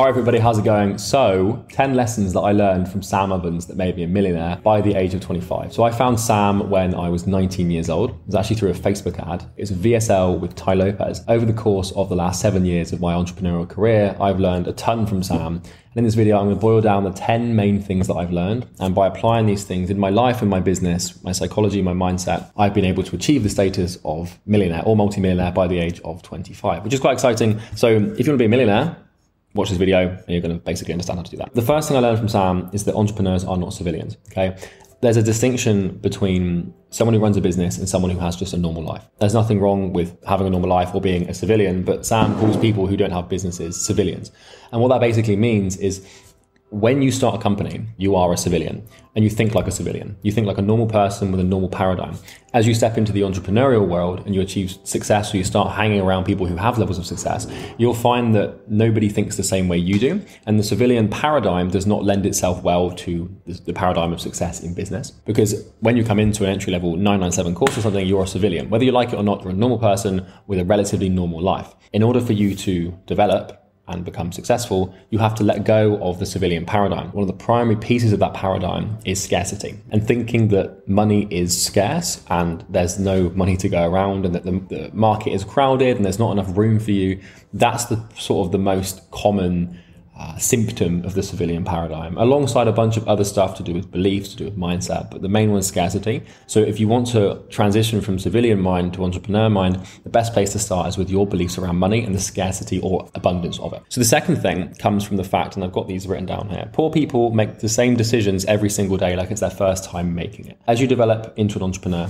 All right, everybody, how's it going? So, 10 lessons that I learned from Sam Ovens that made me a millionaire by the age of 25. So, I found Sam when I was 19 years old. It was actually through a Facebook ad. It's VSL with Tai Lopez. Over the course of the last seven years of my entrepreneurial career, I've learned a ton from Sam. And in this video, I'm going to boil down the 10 main things that I've learned. And by applying these things in my life and my business, my psychology, my mindset, I've been able to achieve the status of millionaire or multimillionaire by the age of 25, which is quite exciting. So, if you want to be a millionaire, watch this video and you're going to basically understand how to do that. The first thing I learned from Sam is that entrepreneurs are not civilians. Okay. There's a distinction between someone who runs a business and someone who has just a normal life. There's nothing wrong with having a normal life or being a civilian, but Sam calls people who don't have businesses civilians. And what that basically means is when you start a company, you are a civilian and you think like a civilian. You think like a normal person with a normal paradigm. As you step into the entrepreneurial world and you achieve success or you start hanging around people who have levels of success, you'll find that nobody thinks the same way you do. And the civilian paradigm does not lend itself well to the paradigm of success in business. Because when you come into an entry level 997 course or something, you're a civilian. Whether you like it or not, you're a normal person with a relatively normal life. In order for you to develop and become successful, you have to let go of the civilian paradigm. One of the primary pieces of that paradigm is scarcity and thinking that money is scarce and there's no money to go around and that the, the market is crowded and there's not enough room for you. That's the sort of the most common uh, symptom of the civilian paradigm, alongside a bunch of other stuff to do with beliefs, to do with mindset. But the main one is scarcity. So if you want to transition from civilian mind to entrepreneur mind, the best place to start is with your beliefs around money and the scarcity or abundance of it. So the second thing comes from the fact, and I've got these written down here poor people make the same decisions every single day like it's their first time making it. As you develop into an entrepreneur,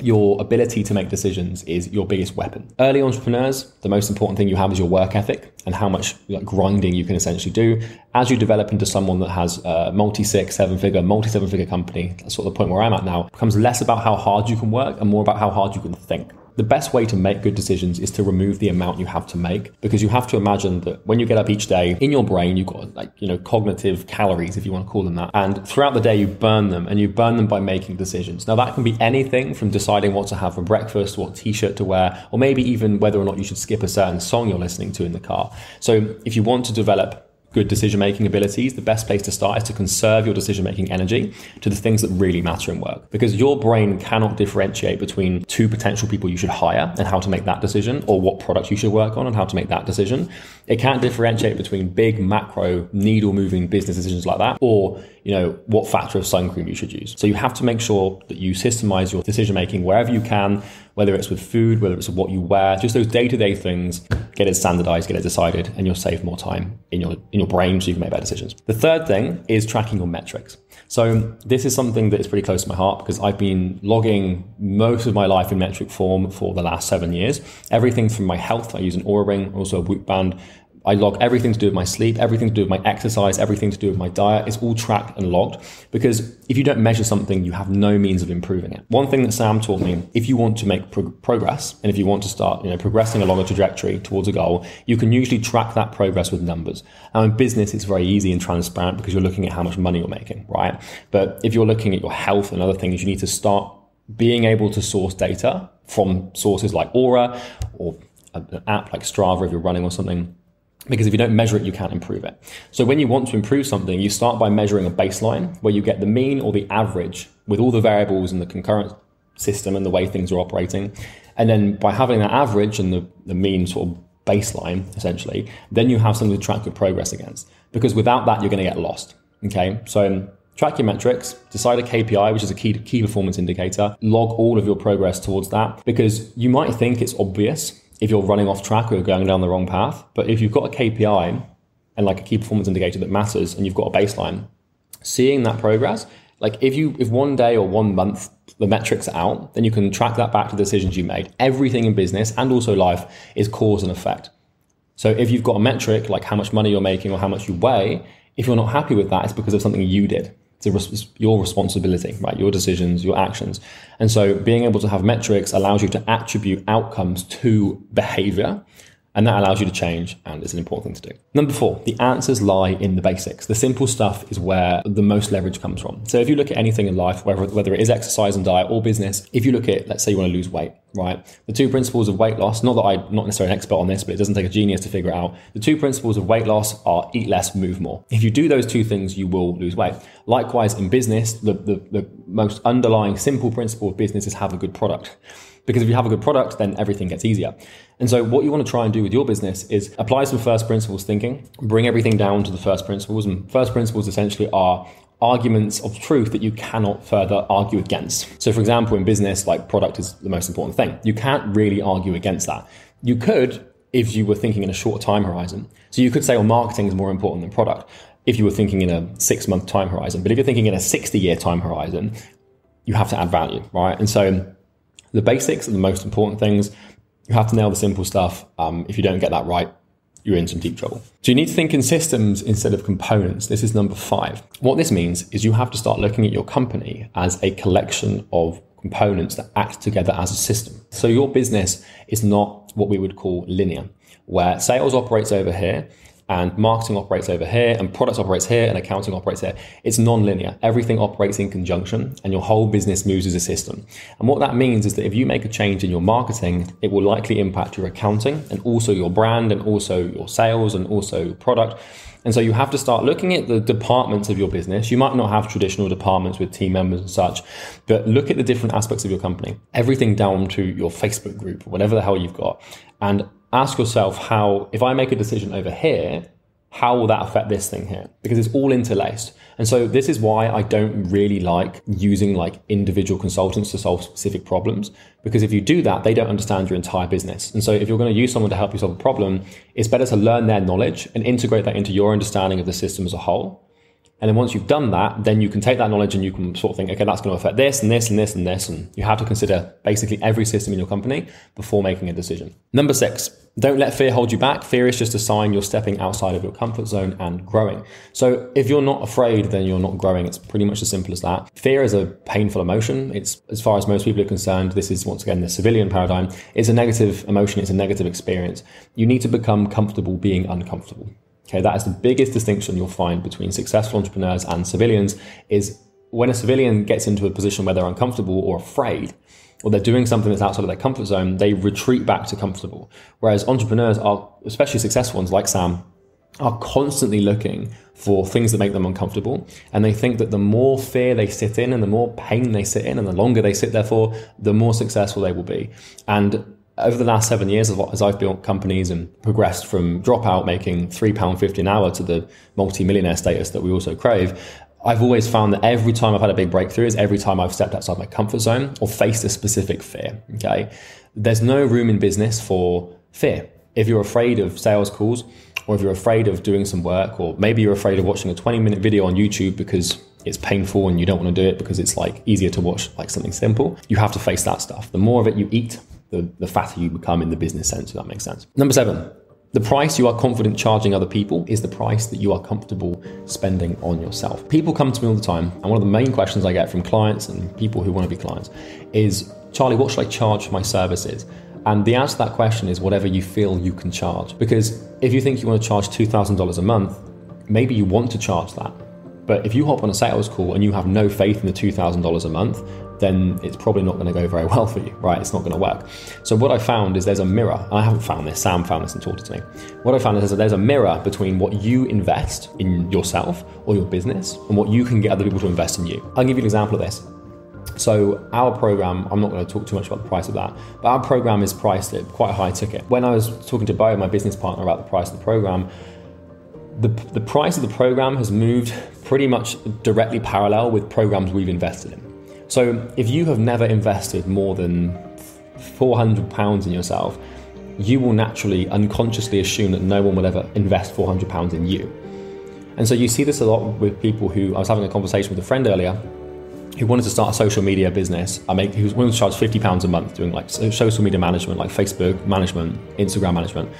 your ability to make decisions is your biggest weapon. Early entrepreneurs, the most important thing you have is your work ethic and how much like, grinding you can essentially do. As you develop into someone that has a multi six, seven figure, multi seven figure company, that's sort of the point where I'm at now, becomes less about how hard you can work and more about how hard you can think. The best way to make good decisions is to remove the amount you have to make because you have to imagine that when you get up each day in your brain, you've got like, you know, cognitive calories, if you want to call them that. And throughout the day, you burn them and you burn them by making decisions. Now, that can be anything from deciding what to have for breakfast, what t shirt to wear, or maybe even whether or not you should skip a certain song you're listening to in the car. So if you want to develop good decision making abilities, the best place to start is to conserve your decision making energy to the things that really matter in work. Because your brain cannot differentiate between two potential people you should hire and how to make that decision, or what product you should work on and how to make that decision. It can't differentiate between big macro needle moving business decisions like that, or you know what factor of sun cream you should use. So you have to make sure that you systemize your decision making wherever you can, whether it's with food, whether it's what you wear, just those day to day things. Get it standardized, get it decided, and you'll save more time in your in your brain so you can make better decisions. The third thing is tracking your metrics. So this is something that is pretty close to my heart because I've been logging most of my life in metric form for the last seven years. Everything from my health, I use an Oura ring, also a Whoop band, I log everything to do with my sleep, everything to do with my exercise, everything to do with my diet. It's all tracked and logged because if you don't measure something, you have no means of improving it. One thing that Sam taught me, if you want to make pro- progress and if you want to start, you know, progressing along a trajectory towards a goal, you can usually track that progress with numbers. Now in business, it's very easy and transparent because you're looking at how much money you're making, right? But if you're looking at your health and other things, you need to start being able to source data from sources like Oura or an app like Strava if you're running or something because if you don't measure it, you can't improve it. So when you want to improve something, you start by measuring a baseline where you get the mean or the average with all the variables in the concurrent system and the way things are operating. And then by having that average and the, the mean sort of baseline, essentially, then you have something to track your progress against. Because without that, you're going to get lost. Okay. So track your metrics, decide a KPI, which is a key, key performance indicator, log all of your progress towards that because you might think it's obvious if you're running off track or going down the wrong path. But if you've got a KPI and like a key performance indicator that matters and you've got a baseline, seeing that progress, like if you if one day or one month the metrics are out, then you can track that back to the decisions you made. Everything in business and also life is cause and effect. So if you've got a metric like how much money you're making or how much you weigh, if you're not happy with that, it's because of something you did. It's your responsibility, right? Your decisions, your actions. And so being able to have metrics allows you to attribute outcomes to behavior And that allows you to change and it's an important thing to do. Number four, the answers lie in the basics. The simple stuff is where the most leverage comes from. So if you look at anything in life, whether, whether it is exercise and diet or business, if you look at, let's say you want to lose weight, right? The two principles of weight loss, not that I'm not necessarily an expert on this, but it doesn't take a genius to figure it out. The two principles of weight loss are eat less, move more. If you do those two things, you will lose weight. Likewise, in business, the, the, the most underlying simple principle of business is have a good product. Because if you have a good product, then everything gets easier. And so, what you want to try and do with your business is apply some first principles thinking, bring everything down to the first principles. And first principles essentially are arguments of truth that you cannot further argue against. So, for example, in business, like product is the most important thing. You can't really argue against that. You could if you were thinking in a short time horizon. So, you could say, well, marketing is more important than product if you were thinking in a six month time horizon. But if you're thinking in a 60 year time horizon, you have to add value, right? And so, the basics are the most important things. You have to nail the simple stuff. Um, if you don't get that right, you're in some deep trouble. So you need to think in systems instead of components. This is number five. What this means is you have to start looking at your company as a collection of components that act together as a system. So your business is not what we would call linear, where sales operates over here and marketing operates over here and products operates here and accounting operates here. It's non-linear. Everything operates in conjunction and your whole business moves as a system. And what that means is that if you make a change in your marketing, it will likely impact your accounting and also your brand and also your sales and also product. And so you have to start looking at the departments of your business. You might not have traditional departments with team members and such, but look at the different aspects of your company, everything down to your Facebook group, whatever the hell you've got, and ask yourself how, if I make a decision over here, how will that affect this thing here? Because it's all interlaced. And so this is why I don't really like using like individual consultants to solve specific problems. Because if you do that, they don't understand your entire business. And so if you're going to use someone to help you solve a problem, it's better to learn their knowledge and integrate that into your understanding of the system as a whole and then once you've done that, then you can take that knowledge and you can sort of think, okay, that's going to affect this and this and this and this. And you have to consider basically every system in your company before making a decision. Number six, don't let fear hold you back. Fear is just a sign you're stepping outside of your comfort zone and growing. So if you're not afraid, then you're not growing. It's pretty much as simple as that. Fear is a painful emotion. It's, as far as most people are concerned, this is once again the civilian paradigm. It's a negative emotion. It's a negative experience. You need to become comfortable being uncomfortable. Okay, that is the biggest distinction you'll find between successful entrepreneurs and civilians is when a civilian gets into a position where they're uncomfortable or afraid, or they're doing something that's outside of their comfort zone, they retreat back to comfortable. Whereas entrepreneurs are, especially successful ones like Sam, are constantly looking for things that make them uncomfortable. And they think that the more fear they sit in and the more pain they sit in and the longer they sit there for, the more successful they will be. And over the last seven years, as I've built companies and progressed from dropout making £3.50 an hour to the multi-millionaire status that we also crave, I've always found that every time I've had a big breakthrough is every time I've stepped outside my comfort zone or faced a specific fear. Okay. There's no room in business for fear. If you're afraid of sales calls, or if you're afraid of doing some work, or maybe you're afraid of watching a 20 minute video on YouTube because it's painful and you don't want to do it because it's like easier to watch like something simple, you have to face that stuff. The more of it you eat, the, the fatter you become in the business sense, if that makes sense. Number seven, the price you are confident charging other people is the price that you are comfortable spending on yourself. People come to me all the time, and one of the main questions I get from clients and people who want to be clients is Charlie, what should I charge for my services? And the answer to that question is whatever you feel you can charge. Because if you think you want to charge $2,000 a month, maybe you want to charge that. But if you hop on a sales call and you have no faith in the $2,000 a month, then it's probably not going to go very well for you, right? It's not going to work. So what I found is there's a mirror. I haven't found this. Sam found this and taught it to me. What I found is that there's a mirror between what you invest in yourself or your business and what you can get other people to invest in you. I'll give you an example of this. So our program, I'm not going to talk too much about the price of that, but our program is priced at quite a high ticket. When I was talking to Bo, my business partner, about the price of the program, the, the price of the program has moved pretty much directly parallel with programs we've invested in. So if you have never invested more than £400 in yourself, you will naturally unconsciously assume that no one will ever invest £400 in you. And so you see this a lot with people who I was having a conversation with a friend earlier who wanted to start a social media business. I make he was willing to charge fifty pounds a month doing like social media management, like Facebook management, Instagram management.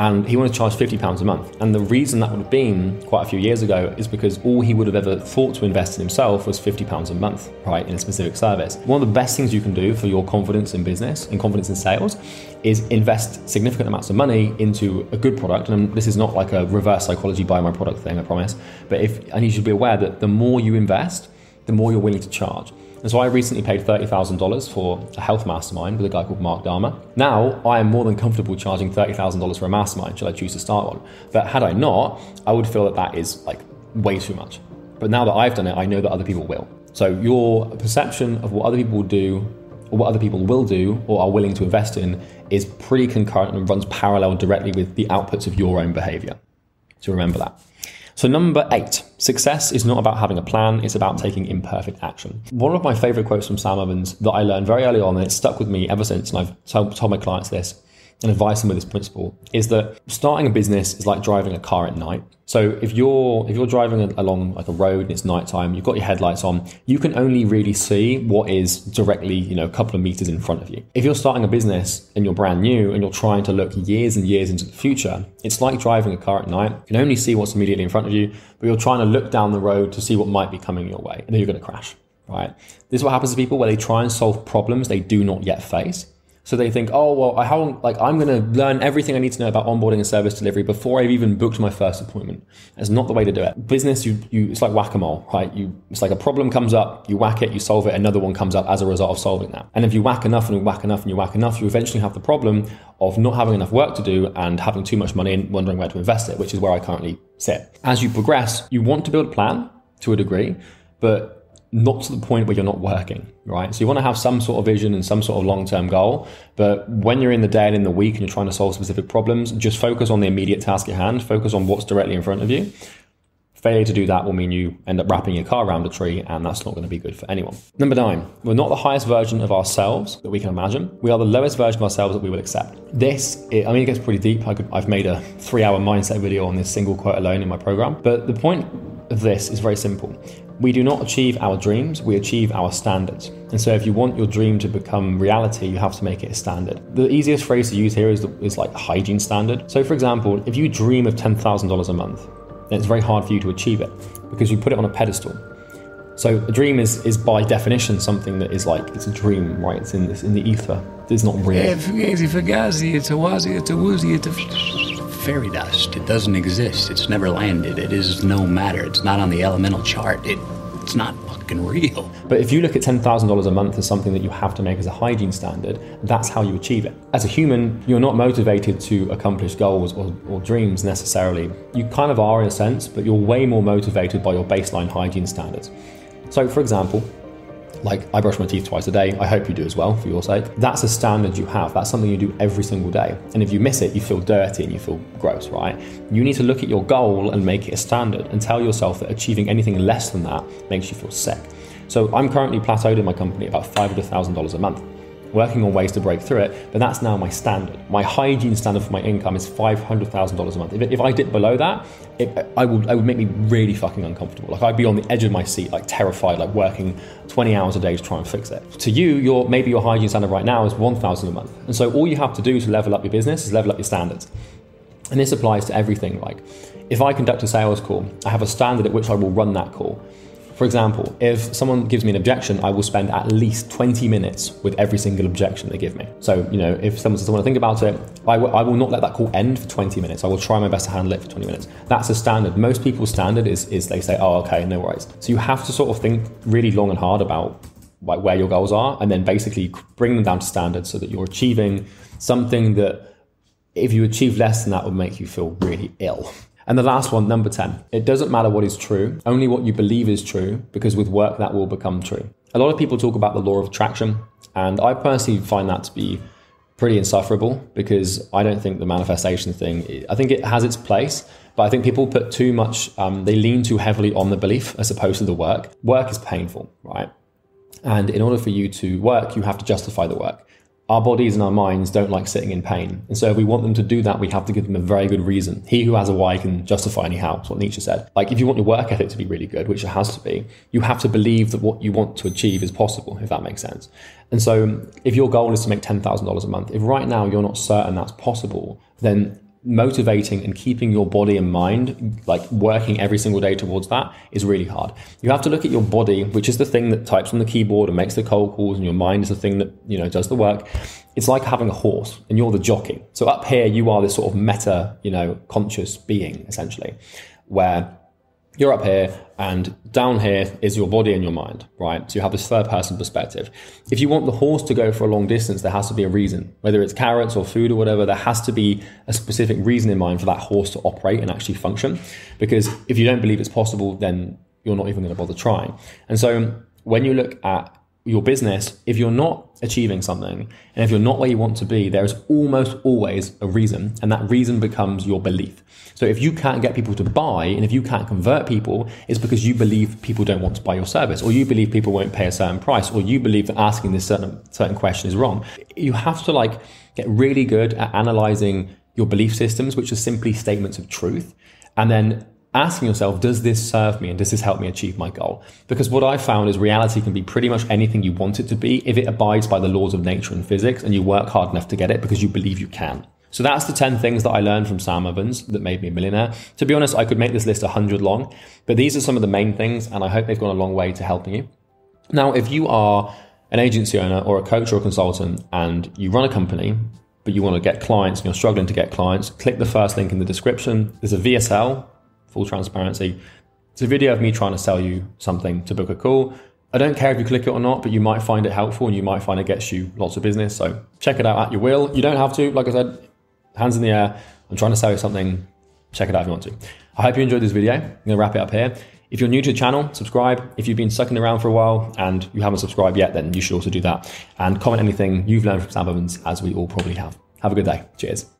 And he wanted to charge £50 a month. And the reason that would have been quite a few years ago is because all he would have ever thought to invest in himself was £50 a month, right, in a specific service. One of the best things you can do for your confidence in business and confidence in sales is invest significant amounts of money into a good product. And this is not like a reverse psychology buy my product thing, I promise. But if, and you should be aware that the more you invest, the more you're willing to charge. And so I recently paid $30,000 for a health mastermind with a guy called Mark Dharma. Now I am more than comfortable charging $30,000 for a mastermind should I choose to start one. But had I not, I would feel that that is like way too much. But now that I've done it, I know that other people will. So your perception of what other people will do or what other people will do or are willing to invest in is pretty concurrent and runs parallel directly with the outputs of your own behavior. So remember that. So, number eight, success is not about having a plan, it's about taking imperfect action. One of my favorite quotes from Sam Ovens that I learned very early on, and it's stuck with me ever since, and I've told my clients this and advise them with this principle is that starting a business is like driving a car at night. So if you're if you're driving along like a road and it's nighttime, you've got your headlights on, you can only really see what is directly, you know, a couple of meters in front of you. If you're starting a business and you're brand new and you're trying to look years and years into the future, it's like driving a car at night. You can only see what's immediately in front of you, but you're trying to look down the road to see what might be coming your way, and then you're going to crash. Right? This is what happens to people where they try and solve problems they do not yet face so they think, oh well, I haven't like I'm going to learn everything I need to know about onboarding and service delivery before I've even booked my first appointment. That's not the way to do it. Business, you you it's like whack a mole, right? You it's like a problem comes up, you whack it, you solve it, another one comes up as a result of solving that. And if you whack enough and you whack enough and you whack enough, you eventually have the problem of not having enough work to do and having too much money and wondering where to invest it, which is where I currently sit. As you progress, you want to build a plan to a degree, but not to the point where you're not working, right? So you want to have some sort of vision and some sort of long term goal. But when you're in the day and in the week and you're trying to solve specific problems, just focus on the immediate task at hand, focus on what's directly in front of you. Failure to do that will mean you end up wrapping your car around a tree, and that's not going to be good for anyone. Number nine, we're not the highest version of ourselves that we can imagine. We are the lowest version of ourselves that we will accept. This, I mean, it gets pretty deep. I have made a three hour mindset video on this single quote alone in my program. But the point of this is very simple. We do not achieve our dreams, we achieve our standards. And so, if you want your dream to become reality, you have to make it a standard. The easiest phrase to use here is, is like hygiene standard. So, for example, if you dream of $10,000 a month, then it's very hard for you to achieve it because you put it on a pedestal. So a dream is, is by definition something that is like it's a dream, right? It's in this in the ether. It's not real. It's fugazi, it's a wazi, it's a woozy, it's a fairy dust. It doesn't exist. It's never landed. It is no matter. It's not on the elemental chart. It, it's not fucking real. But if you look at $10,000 a month as something that you have to make as a hygiene standard, that's how you achieve it. As a human, you're not motivated to accomplish goals or, or dreams necessarily. You kind of are in a sense, but you're way more motivated by your baseline hygiene standards. So, for example, like I brush my teeth twice a day. I hope you do as well for your sake. That's a standard you have. That's something you do every single day. And if you miss it, you feel dirty and you feel gross, right? You need to look at your goal and make it a standard and tell yourself that achieving anything less than that makes you feel sick. So I'm currently plateaued in my company about $500,000 a month working on ways to break through it, but that's now my standard. My hygiene standard for my income is $500,000 a month. If, if I dip below that, it, I, would, I would make me really fucking uncomfortable. Like I'd be on the edge of my seat, like terrified, like working 20 hours a day to try and fix it. To you, your maybe your hygiene standard right now is 1,000 a month. And so all you have to do to level up your business is level up your standards. And this applies to everything. Like if I conduct a sales call, I have a standard at which I will run that call. For example, if someone gives me an objection, I will spend at least 20 minutes with every single objection they give me. So, you know, if someone says, I want to think about it, I, w- I will not let that call end for 20 minutes. I will try my best to handle it for 20 minutes. That's a standard. Most people's standard is, is they say, oh, okay, no worries. So you have to sort of think really long and hard about like where your goals are and then basically bring them down to standards so that you're achieving something that if you achieve less than that would make you feel really ill. And the last one, number 10. It doesn't matter what is true, only what you believe is true, because with work that will become true. A lot of people talk about the law of attraction, and I personally find that to be pretty insufferable because I don't think the manifestation thing, I think it has its place, but I think people put too much, um, they lean too heavily on the belief as opposed to the work. Work is painful, right? And in order for you to work, you have to justify the work our bodies and our minds don't like sitting in pain. And so if we want them to do that, we have to give them a very good reason. He who has a why can justify any how. That's what Nietzsche said. Like if you want your work ethic to be really good, which it has to be, you have to believe that what you want to achieve is possible, if that makes sense. And so if your goal is to make $10,000 a month, if right now you're not certain that's possible, then motivating and keeping your body and mind like working every single day towards that is really hard. You have to look at your body which is the thing that types on the keyboard and makes the cold calls and your mind is the thing that you know does the work. It's like having a horse and you're the jockey. So up here you are this sort of meta you know conscious being essentially where you're up here and down here is your body and your mind, right? So you have this third person perspective. If you want the horse to go for a long distance, there has to be a reason, whether it's carrots or food or whatever, there has to be a specific reason in mind for that horse to operate and actually function. Because if you don't believe it's possible, then you're not even going to bother trying. And so when you look at your business, if you're not achieving something and if you're not where you want to be, there's almost always a reason, and that reason becomes your belief. So if you can't get people to buy and if you can't convert people, it's because you believe people don't want to buy your service, or you believe people won't pay a certain price, or you believe that asking this certain certain question is wrong. You have to like get really good at analyzing your belief systems, which are simply statements of truth, and then asking yourself, does this serve me and does this help me achieve my goal? Because what I found is reality can be pretty much anything you want it to be if it abides by the laws of nature and physics and you work hard enough to get it because you believe you can. So that's the 10 things that I learned from Sam Ovens that made me a millionaire. To be honest, I could make this list 100 long, but these are some of the main things and I hope they've gone a long way to helping you. Now, if you are an agency owner or a coach or a consultant and you run a company, but you want to get clients and you're struggling to get clients, click the first link in the description. There's a VSL full transparency. It's a video of me trying to sell you something to book a call. I don't care if you click it or not, but you might find it helpful and you might find it gets you lots of business. So check it out at your will. You don't have to, like I said, hands in the air. I'm trying to sell you something. Check it out if you want to. I hope you enjoyed this video. I'm going to wrap it up here. If you're new to the channel, subscribe. If you've been sucking around for a while and you haven't subscribed yet, then you should also do that. And comment anything you've learned from Sam Ovens, as we all probably have. Have a good day. Cheers.